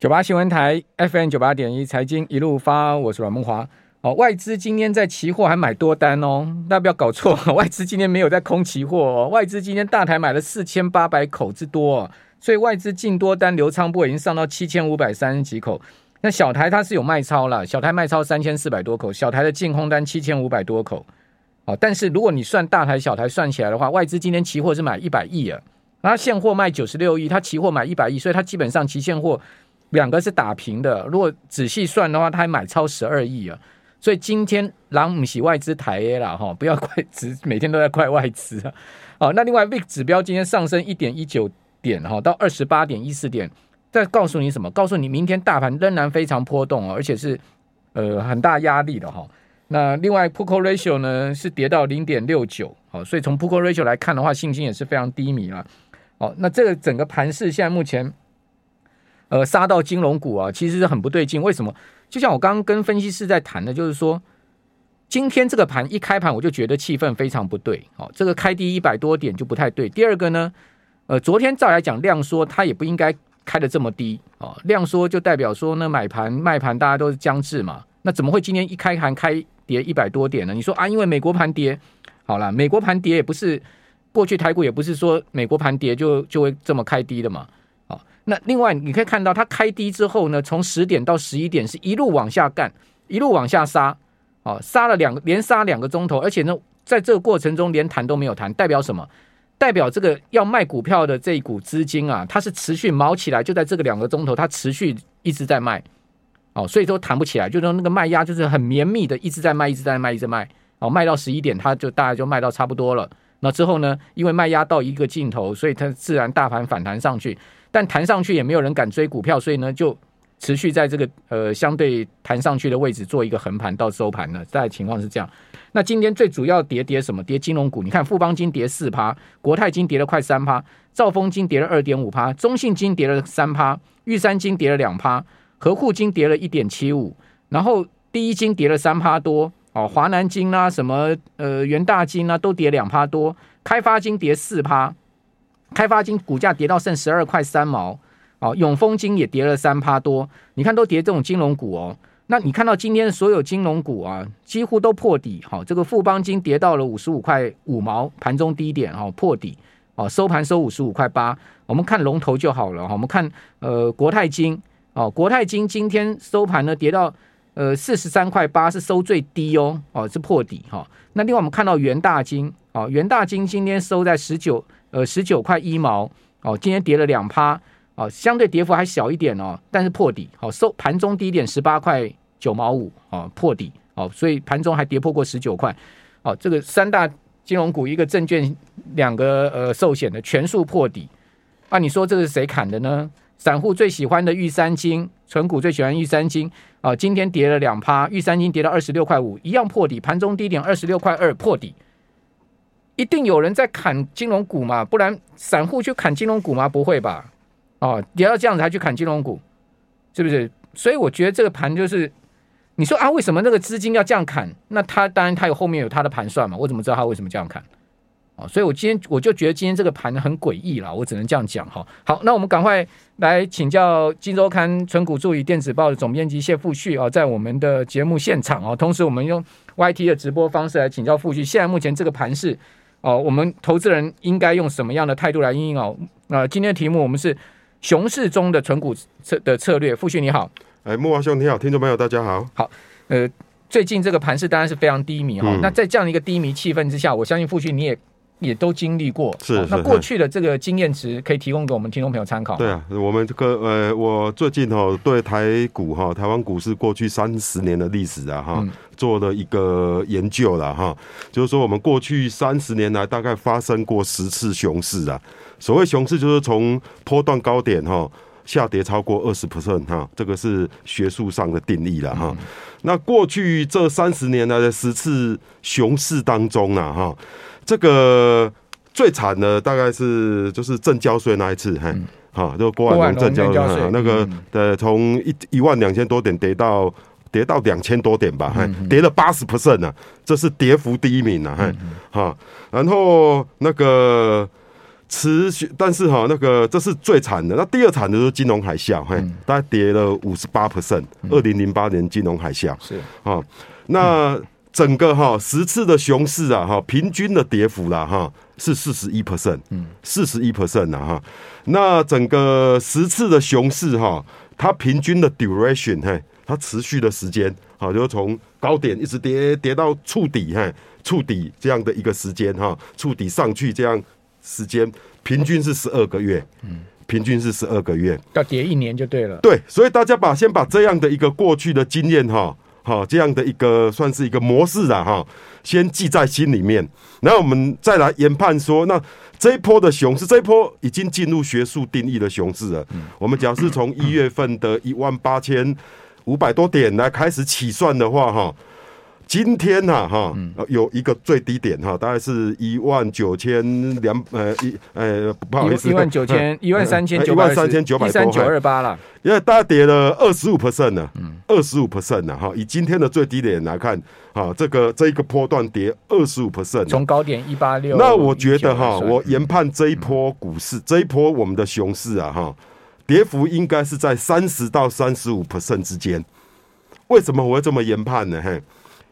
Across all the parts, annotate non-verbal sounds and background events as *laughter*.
九八新闻台 FM 九八点一财经一路发，我是阮梦华。哦，外资今天在期货还买多单哦，大家不要搞错，*laughs* 外资今天没有在空期货哦，外资今天大台买了四千八百口之多，哦，所以外资净多单流仓部已经上到七千五百三十几口。那小台它是有卖超了，小台卖超三千四百多口，小台的净空单七千五百多口。哦，但是如果你算大台小台算起来的话，外资今天期货是买一百亿啊，它现货卖九十六亿，它期货买一百亿，所以它基本上期现货。两个是打平的，如果仔细算的话，他还买超十二亿啊！所以今天狼姆洗外资台 A 了哈，不要怪只每天都在怪外资啊！好，那另外 VIX 指标今天上升一点一九点哈，到二十八点一四点，再告诉你什么？告诉你明天大盘仍然非常波动哦，而且是呃很大压力的哈。那另外 Put Call Ratio 呢是跌到零点六九，好，所以从 Put Call Ratio 来看的话，信心也是非常低迷了。好，那这个整个盘势现在目前。呃，杀到金融股啊，其实是很不对劲。为什么？就像我刚刚跟分析师在谈的，就是说，今天这个盘一开盘，我就觉得气氛非常不对。哦，这个开低一百多点就不太对。第二个呢，呃，昨天照来讲量缩，它也不应该开得这么低。哦，量缩就代表说呢，买盘卖盘大家都是僵滞嘛。那怎么会今天一开盘开跌一百多点呢？你说啊，因为美国盘跌，好了，美国盘跌也不是过去台股也不是说美国盘跌就就会这么开低的嘛。那另外你可以看到，它开低之后呢，从十点到十一点是一路往下干，一路往下杀，哦，杀了两个连杀两个钟头，而且呢，在这个过程中连谈都没有谈，代表什么？代表这个要卖股票的这一股资金啊，它是持续毛起来，就在这个两个钟头，它持续一直在卖，哦，所以说弹不起来，就是那个卖压就是很绵密的一直在卖，一直在卖，一直卖，哦，卖到十一点，它就大概就卖到差不多了。那之后呢，因为卖压到一个尽头，所以它自然大盘反弹上去。但弹上去也没有人敢追股票，所以呢就持续在这个呃相对弹上去的位置做一个横盘到收盘了。大概情况是这样。那今天最主要跌跌什么？跌金融股。你看富邦金跌四趴，国泰金跌了快三趴，兆丰金跌了二点五趴，中信金跌了三趴，玉山金跌了两趴，和库金跌了一点七五，然后第一金跌了三趴多哦，华南金啊什么呃元大金啊都跌两趴多，开发金跌四趴。开发金股价跌到剩十二块三毛，哦，永丰金也跌了三趴多，你看都跌这种金融股哦。那你看到今天所有金融股啊，几乎都破底，好，这个富邦金跌到了五十五块五毛，盘中低点哦，破底，哦，收盘收五十五块八。我们看龙头就好了，我们看呃国泰金，哦，国泰金今天收盘呢跌到呃四十三块八，是收最低哦，哦是破底哈。那另外我们看到元大金，哦，元大金今天收在十九。呃，十九块一毛哦，今天跌了两趴哦，相对跌幅还小一点哦，但是破底哦，收盘中低点十八块九毛五哦，破底哦，所以盘中还跌破过十九块哦，这个三大金融股，一个证券，两个呃寿险的全数破底啊，你说这是谁砍的呢？散户最喜欢的玉三金，存股最喜欢玉三金啊，今天跌了两趴，玉三金跌到二十六块五，一样破底，盘中低点二十六块二破底。一定有人在砍金融股嘛？不然散户去砍金融股吗？不会吧？哦，你要这样子还去砍金融股，是不是？所以我觉得这个盘就是，你说啊，为什么那个资金要这样砍？那他当然他有后面有他的盘算嘛。我怎么知道他为什么这样砍？哦，所以我今天我就觉得今天这个盘很诡异了。我只能这样讲哈。好，那我们赶快来请教《金周刊》纯股助理电子报的总编辑谢富旭啊，在我们的节目现场啊，同时我们用 YT 的直播方式来请教富旭。现在目前这个盘势。哦，我们投资人应该用什么样的态度来应应哦？那、呃、今天的题目我们是熊市中的纯股策的策略。富旭你好，哎，木华兄你好，听众朋友大家好。好，呃，最近这个盘势当然是非常低迷哈、哦。嗯、那在这样一个低迷气氛之下，我相信富旭你也也都经历过，是，是、哦。那过去的这个经验值可以提供给我们听众朋友参考。对啊，我们这个呃，我最近哈、哦、对台股哈、哦，台湾股市过去三十年的历史啊哈。嗯做了一个研究了哈，就是说我们过去三十年来大概发生过十次熊市啊。所谓熊市就是从波段高点哈下跌超过二十 percent 哈，这个是学术上的定义了哈。那过去这三十年来的十次熊市当中啊哈，这个最惨的大概是就是正交税那一次哈，哈就郭万龙正交税那个呃从一一万两千多点跌到。跌到两千多点吧，嗯、跌了八十 percent 呢，这是跌幅第一名啊，哈、嗯，然后那个持续，但是哈，那个这是最惨的。那第二惨的就是金融海啸，嘿，大概跌了五十八 percent。二零零八年金融海啸。是。啊，那整个哈十次的熊市啊，哈，平均的跌幅啦，哈，是四十一 percent，嗯，四十一 percent 啊，哈。那整个十次的熊市哈，它平均的 duration，嘿，它持续的时间，好，就从高点一直跌跌到触底，嘿，触底这样的一个时间哈，触底上去这样。时间平均是十二个月，嗯，平均是十二个月，要跌一年就对了。对，所以大家把先把这样的一个过去的经验哈，好这样的一个算是一个模式了哈，先记在心里面，然后我们再来研判说，那这一波的熊市，这一波已经进入学术定义的熊市了。嗯，我们假设从一月份的一万八千五百多点来开始起算的话，哈。今天呐，哈，有一个最低点哈，大概是一万九千两呃一呃不好意思，一万九千一万三千一万三千九百，三九二八了，因为大概跌了二十五 percent 呢，二十五 percent 呢哈，以今天的最低点来看，啊，这个这一个波段跌二十五 percent，从高点一八六，那我觉得哈，我研判这一波股市，这一波我们的熊市啊哈，跌幅应该是在三十到三十五 percent 之间。为什么我会这么研判呢？嘿。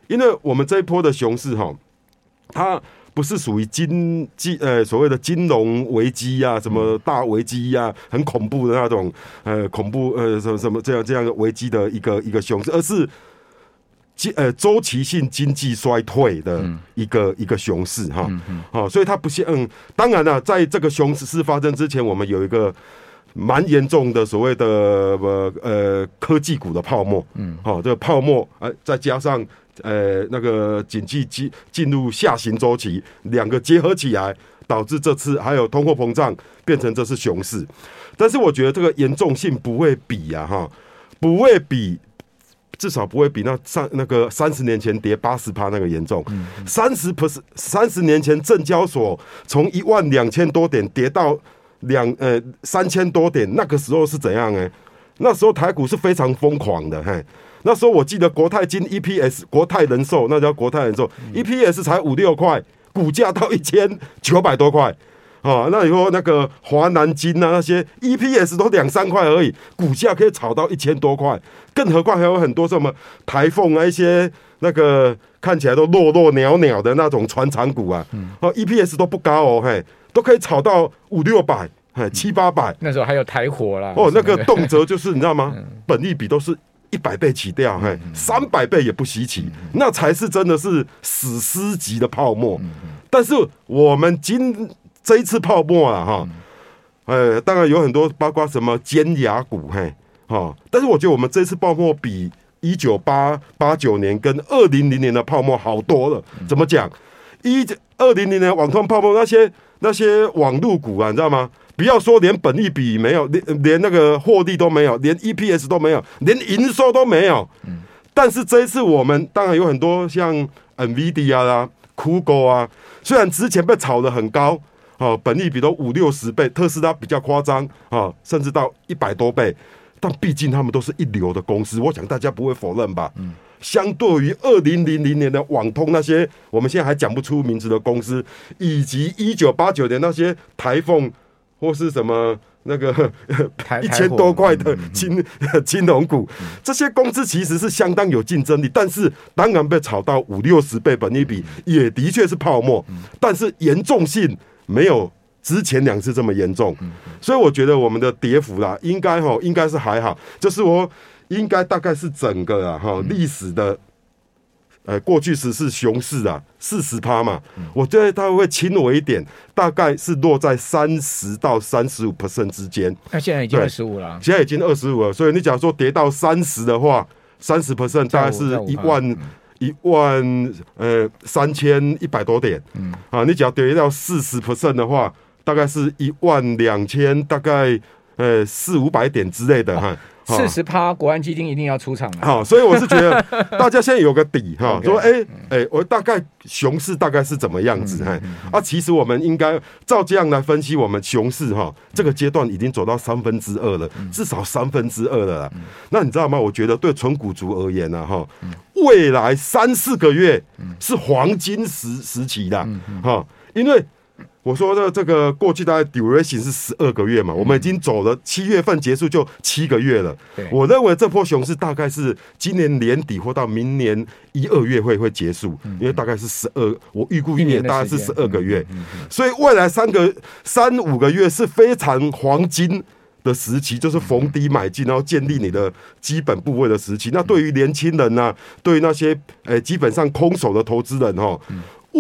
因为我们这一波的熊市哈，它不是属于经济呃所谓的金融危机呀，什么大危机呀，很恐怖的那种呃恐怖呃什么什么这样这样的危机的一个一个熊市，而是经呃周期性经济衰退的一个一个熊市哈，好，所以它不像嗯，当然了，在这个熊市发生之前，我们有一个。蛮严重的所谓的呃呃科技股的泡沫，嗯，好，这个泡沫，哎，再加上呃那个经济进进入下行周期，两个结合起来，导致这次还有通货膨胀变成这次熊市，但是我觉得这个严重性不会比啊哈，不会比，至少不会比那上那个三十年前跌八十趴那个严重，三十 percent 三十年前证交所从一万两千多点跌到。两呃三千多点，那个时候是怎样呢？那时候台股是非常疯狂的，嘿，那时候我记得国泰金 EPS，国泰人寿那叫国泰人寿、嗯、，EPS 才五六块，股价到一千九百多块，啊，那以后那个华南金啊那些 EPS 都两三块而已，股价可以炒到一千多块，更何况还有很多什么台凤啊一些那个看起来都落落鸟鸟的那种传产股啊，哦 EPS 都不高哦，嘿。都可以炒到五六百，嘿，七八百。那时候还有台火啦。哦，那个动辄就是你知道吗？*laughs* 本利比都是一百倍起跳，嘿，三百倍也不稀奇。那才是真的是史诗级的泡沫。但是我们今这一次泡沫啊，哈，呃，当然有很多，包括什么尖牙股，嘿，哈。但是我觉得我们这次泡沫比一九八八九年跟二零零年的泡沫好多了。怎么讲？一二零零年网通泡沫那些。那些网路股啊，你知道吗？不要说连本利比没有，连连那个获利都没有，连 EPS 都没有，连营收都没有。但是这一次我们当然有很多像 NVIDIA 啊、酷狗啊，虽然之前被炒得很高，哦，本利比都五六十倍，特斯拉比较夸张啊，甚至到一百多倍，但毕竟他们都是一流的公司，我想大家不会否认吧？嗯。相对于二零零零年的网通那些我们现在还讲不出名字的公司，以及一九八九年那些台凤或是什么那个 *laughs* 一千多块的金金融股，这些公司其实是相当有竞争力，但是当然被炒到五六十倍本一比，也的确是泡沫，但是严重性没有之前两次这么严重，所以我觉得我们的跌幅啦，应该哈应该是还好，就是我。应该大概是整个啊哈历史的，呃过去时是熊市啊四十趴嘛，我觉得它会轻我一点，大概是落在三十到三十五 percent 之间。那现在已经二十五了，现在已经二十五了，所以你假如说跌到三十的话，三十 percent 大概是一万一万呃三千一百多点，嗯。啊，你只要跌到四十 percent 的话，大概是一万两千大概呃四五百点之类的哈。四十趴，国安基金一定要出场了。好，所以我是觉得 *laughs* 大家现在有个底哈，说哎哎，我大概熊市大概是怎么样子？哈啊，其实我们应该照这样来分析，我们熊市哈这个阶段已经走到三分之二了，至少三分之二了啦。那你知道吗？我觉得对纯股族而言呢，哈，未来三四个月是黄金时时期的哈，因为。我说的这个过去大概 duration 是十二个月嘛，我们已经走了七月份结束就七个月了。我认为这波熊市大概是今年年底或到明年一二月会会结束，因为大概是十二，我预估一年大概是十二个月，所以未来三个三五个月是非常黄金的时期，就是逢低买进，然后建立你的基本部位的时期。那对于年轻人呢、啊，对于那些诶基本上空手的投资人哈。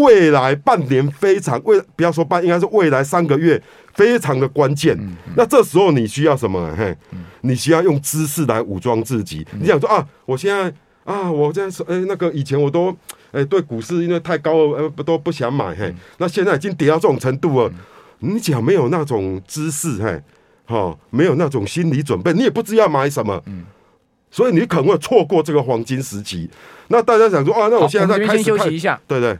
未来半年非常未，不要说半，应该是未来三个月非常的关键。那这时候你需要什么？嘿，你需要用知识来武装自己。你想说啊，我现在啊，我现在说，哎，那个以前我都哎对股市因为太高了，呃，都不想买。嘿，那现在已经跌到这种程度了，你只要没有那种知识，嘿，哈，没有那种心理准备，你也不知道要买什么。所以你可能会错过这个黄金时期。那大家想说啊，那我现在在开始休息一下，对对。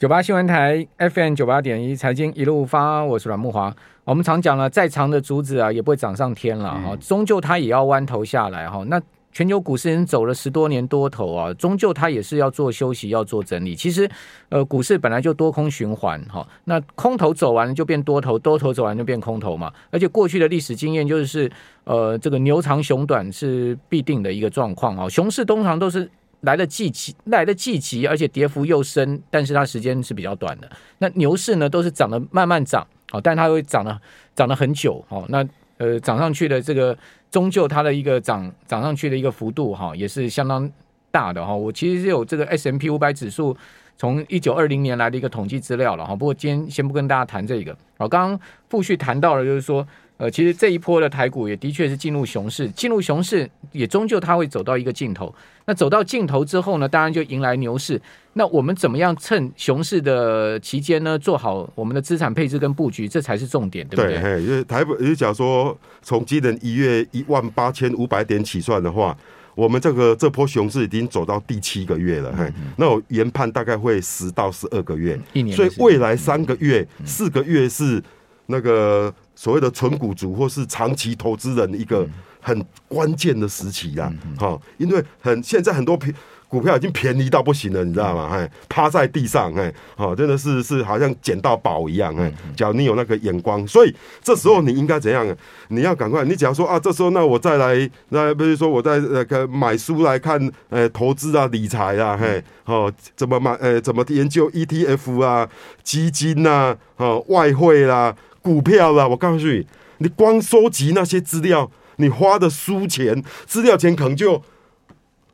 九八新闻台 FM 九八点一财经一路发，我是阮木华。我们常讲了，再长的竹子啊，也不会长上天了哈，终究它也要弯头下来哈。那全球股市已经走了十多年多头啊，终究它也是要做休息，要做整理。其实，呃，股市本来就多空循环哈，那空头走完了就变多头，多头走完就变空头嘛。而且过去的历史经验就是，呃，这个牛长熊短是必定的一个状况啊。熊市通常都是。来的季急，来的季急，而且跌幅又深，但是它时间是比较短的。那牛市呢，都是涨得慢慢涨，好，但它会涨得涨得很久，好，那呃涨上去的这个终究它的一个涨涨上去的一个幅度哈，也是相当大的哈。我其实是有这个 S M P 五百指数从一九二零年来的一个统计资料了哈，不过今天先不跟大家谈这个，好，刚刚傅旭谈到了，就是说。呃，其实这一波的台股也的确是进入熊市，进入熊市也终究它会走到一个尽头。那走到尽头之后呢，当然就迎来牛市。那我们怎么样趁熊市的期间呢，做好我们的资产配置跟布局，这才是重点，对不对？对，因为台股，也假如说从今年一月一万八千五百点起算的话，我们这个这波熊市已经走到第七个月了。嘿、那我研判大概会十到十二个月，一年。所以未来三个月、嗯、四个月是那个。所谓的纯股族或是长期投资人一个很关键的时期呀，哈，因为很现在很多股股票已经便宜到不行了，你知道吗？哎，趴在地上，哎，好，真的是是好像捡到宝一样，哎，只要你有那个眼光，所以这时候你应该怎样？你要赶快，你只要说啊，这时候那我再来，那比如说我在那个买书来看，呃，投资啊，理财啊，嘿，哦，怎么买？呃，怎么研究 ETF 啊，基金啊，哦，外汇啦。股票啦，我告诉你，你光收集那些资料，你花的书钱、资料钱可能就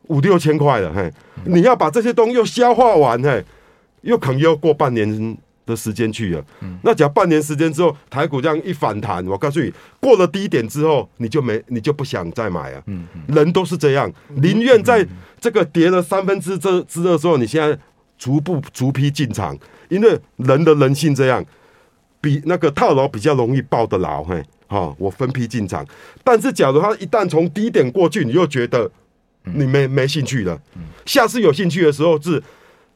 五六千块了，嘿，你要把这些东西又消化完，嘿，又可能又要过半年的时间去了。那只要半年时间之后，台股这样一反弹，我告诉你，过了低点之后，你就没，你就不想再买啊。人都是这样，宁愿在这个跌了三分之之之二的时候，你现在逐步逐批进场，因为人的人性这样。比那个套牢比较容易抱得牢，嘿，好，我分批进场。但是，假如他一旦从低点过去，你又觉得你没没兴趣了。下次有兴趣的时候是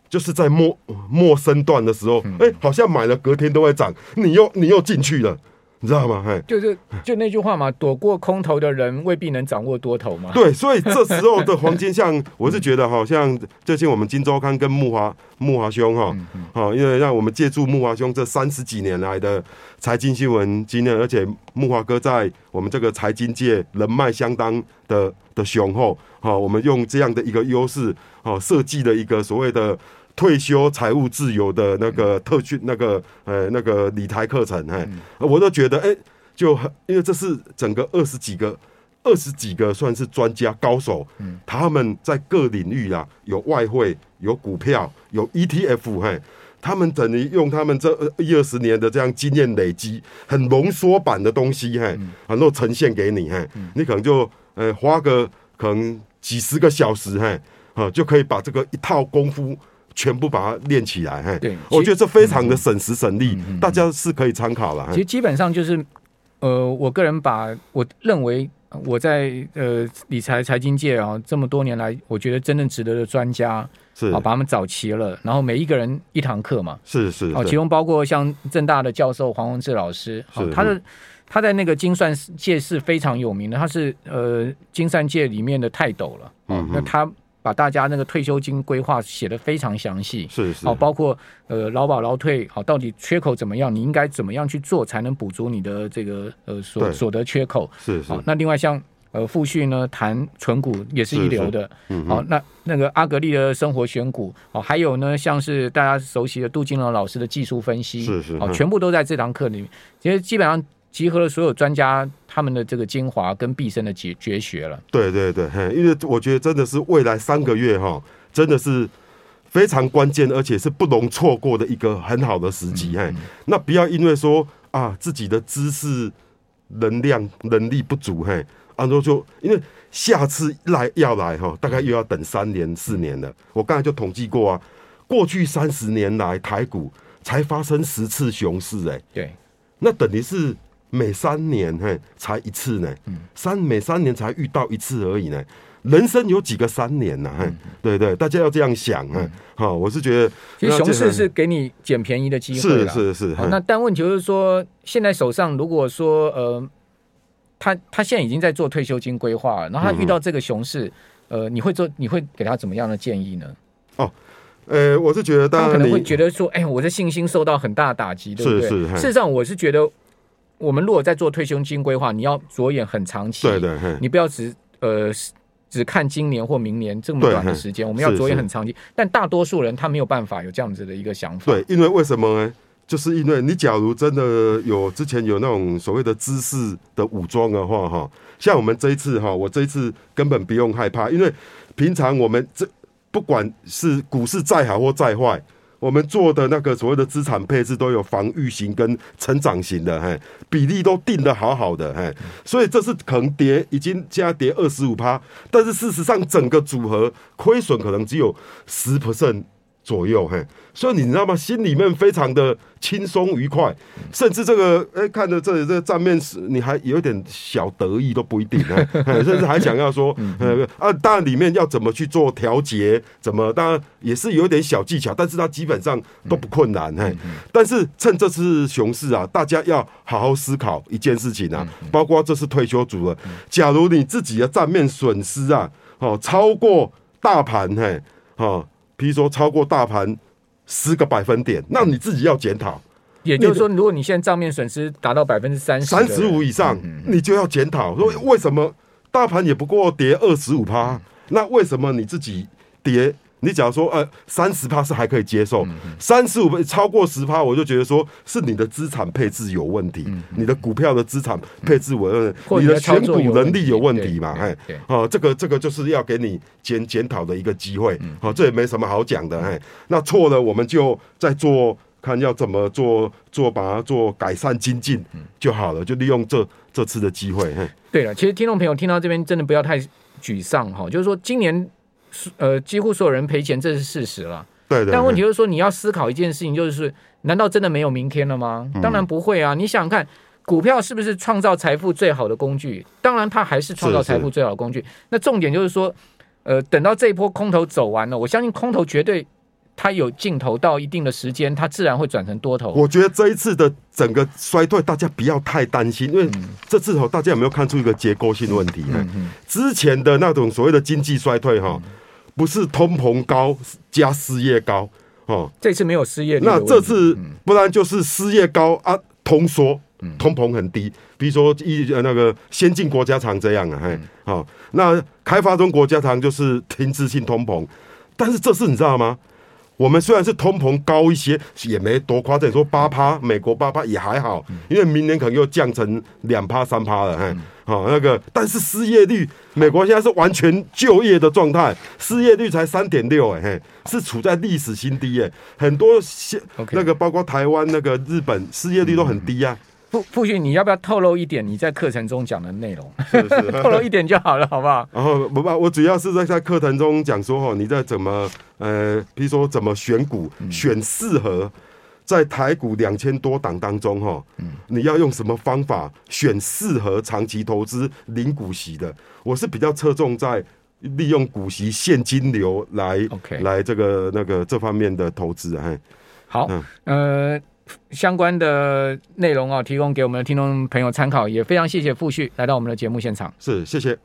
就是在末末生段的时候，哎、欸，好像买了隔天都会涨，你又你又进去了。你知道吗？嘿，就是就那句话嘛，躲过空头的人未必能掌握多头嘛。对，所以这时候的黄金，像我是觉得，好像最近我们金周刊跟木华木华兄哈，好，因为让我们借助木华兄这三十几年来的财经新闻经验，而且木华哥在我们这个财经界人脉相当的的雄厚，好，我们用这样的一个优势，好，设计了一个所谓的。退休财务自由的那个特训，那个呃那个理财课程，哎，我都觉得哎、欸，就因为这是整个二十几个二十几个算是专家高手，他们在各领域啊，有外汇，有股票，有 ETF，嘿，他们等于用他们这一二十年的这样经验累积，很浓缩版的东西，嘿，然后呈现给你，嘿，你可能就呃花个可能几十个小时，嘿，啊就可以把这个一套功夫。全部把它练起来，嘿，对，我觉得这非常的省时省力，嗯、大家是可以参考了。其实基本上就是，呃，我个人把我认为我在呃理财财经界啊这么多年来，我觉得真正值得的专家是。啊，把他们找齐了，然后每一个人一堂课嘛，是是哦，其中包括像正大的教授黄宏志老师，好，他的他在那个精算界是非常有名的，他是呃精算界里面的泰斗了，嗯，那他。把大家那个退休金规划写得非常详细，是是，好，包括呃劳保劳退，好，到底缺口怎么样，你应该怎么样去做才能补足你的这个呃所所得缺口，是是。那另外像呃富旭呢谈存股也是一流的，嗯，好，那那个阿格力的生活选股，哦，还有呢像是大家熟悉的杜金龙老师的技术分析，是是，哦，全部都在这堂课里面，其实基本上。集合了所有专家他们的这个精华跟毕生的绝绝学了。对对对，因为我觉得真的是未来三个月哈，真的是非常关键，而且是不容错过的一个很好的时机。嘿，那不要因为说啊自己的知识能量能力不足，嘿，然后就因为下次来要来哈，大概又要等三年四年了。我刚才就统计过啊，过去三十年来台股才发生十次熊市，哎，对，那等于是。每三年嘿才一次呢，三每三年才遇到一次而已呢。人生有几个三年呢？嘿，对对，大家要这样想啊。好，我是觉得，其实熊市是给你捡便宜的机会是是是。那但问题就是说，现在手上如果说呃，他他现在已经在做退休金规划，然后他遇到这个熊市，呃，你会做你会给他怎么样的建议呢？哦，呃，我是觉得大家可能会觉得说，哎，我的信心受到很大的打击，对不对？事实上，我是觉得。我们如果在做退休金规划，你要着眼很长期，对对，你不要只呃只看今年或明年这么短的时间，我们要着眼很长期。但大多数人他没有办法有这样子的一个想法。对，因为为什么呢？就是因为你假如真的有之前有那种所谓的知识的武装的话，哈，像我们这一次哈，我这一次根本不用害怕，因为平常我们这不管是股市再好或再坏。我们做的那个所谓的资产配置都有防御型跟成长型的，嘿，比例都定的好好的，嘿，所以这是可能跌已经加跌二十五趴，但是事实上整个组合亏损可能只有十 percent。左右嘿，所以你知道吗？心里面非常的轻松愉快，甚至这个哎、欸，看着这里这个账面是，你还有点小得意都不一定，*laughs* 甚至还想要说，呃啊，当然里面要怎么去做调节，怎么当然也是有点小技巧，但是它基本上都不困难嘿。但是趁这次熊市啊，大家要好好思考一件事情啊，包括这次退休族了，假如你自己的账面损失啊，哦，超过大盘嘿，哦。比如说超过大盘十个百分点，那你自己要检讨。也就是说，如果你现在账面损失达到百分之三十、三十五以上，你就要检讨，说为什么大盘也不过跌二十五趴，那为什么你自己跌？你假如说呃三十趴是还可以接受，三十五超过十趴，我就觉得说是你的资产配置有问题，你的股票的资产配置我认为你的选股能力有问题嘛？哎，哦，这个这个就是要给你检检讨的一个机会，好，这也没什么好讲的，哎，那错了我们就再做，看要怎么做做把它做改善精进就好了，就利用这这次的机会，嘿，对了，其实听众朋友听到这边真的不要太沮丧哈，就是说今年。呃，几乎所有人赔钱，这是事实了。对对。但问题就是说，你要思考一件事情，就是难道真的没有明天了吗？当然不会啊！你想想看，股票是不是创造财富最好的工具？当然，它还是创造财富最好的工具。那重点就是说，呃，等到这一波空头走完了，我相信空头绝对它有尽头，到一定的时间，它自然会转成多头。我觉得这一次的整个衰退，大家不要太担心，因为这次头大家有没有看出一个结构性问题？呢嗯。之前的那种所谓的经济衰退，哈。不是通膨高加失业高哦，这次没有失业，那这次不然就是失业高啊，通缩，通膨很低，比如说一呃那个先进国家常这样啊，嘿，好，那开发中国家常就是停滞性通膨，但是这次你知道吗？我们虽然是通膨高一些，也没多夸张，说八趴，美国八趴也还好，因为明年可能又降成两趴三趴了，嘿。好，那个，但是失业率，美国现在是完全就业的状态，失业率才三点六，哎嘿，是处在历史新低，哎，很多现那个包括台湾、那个日本失业率都很低呀。傅傅训，你要不要透露一点你在课程中讲的内容？是是，*laughs* 透露一点就好了，好不好？然后不不，我主要是在在课程中讲说，哦，你在怎么呃，比如说怎么选股，选适合。在台股两千多档当中，哈，你要用什么方法选适合长期投资、零股息的？我是比较侧重在利用股息现金流来来这个那个这方面的投资。哎，好，呃，相关的内容啊，提供给我们的听众朋友参考，也非常谢谢傅旭来到我们的节目现场。是，谢谢。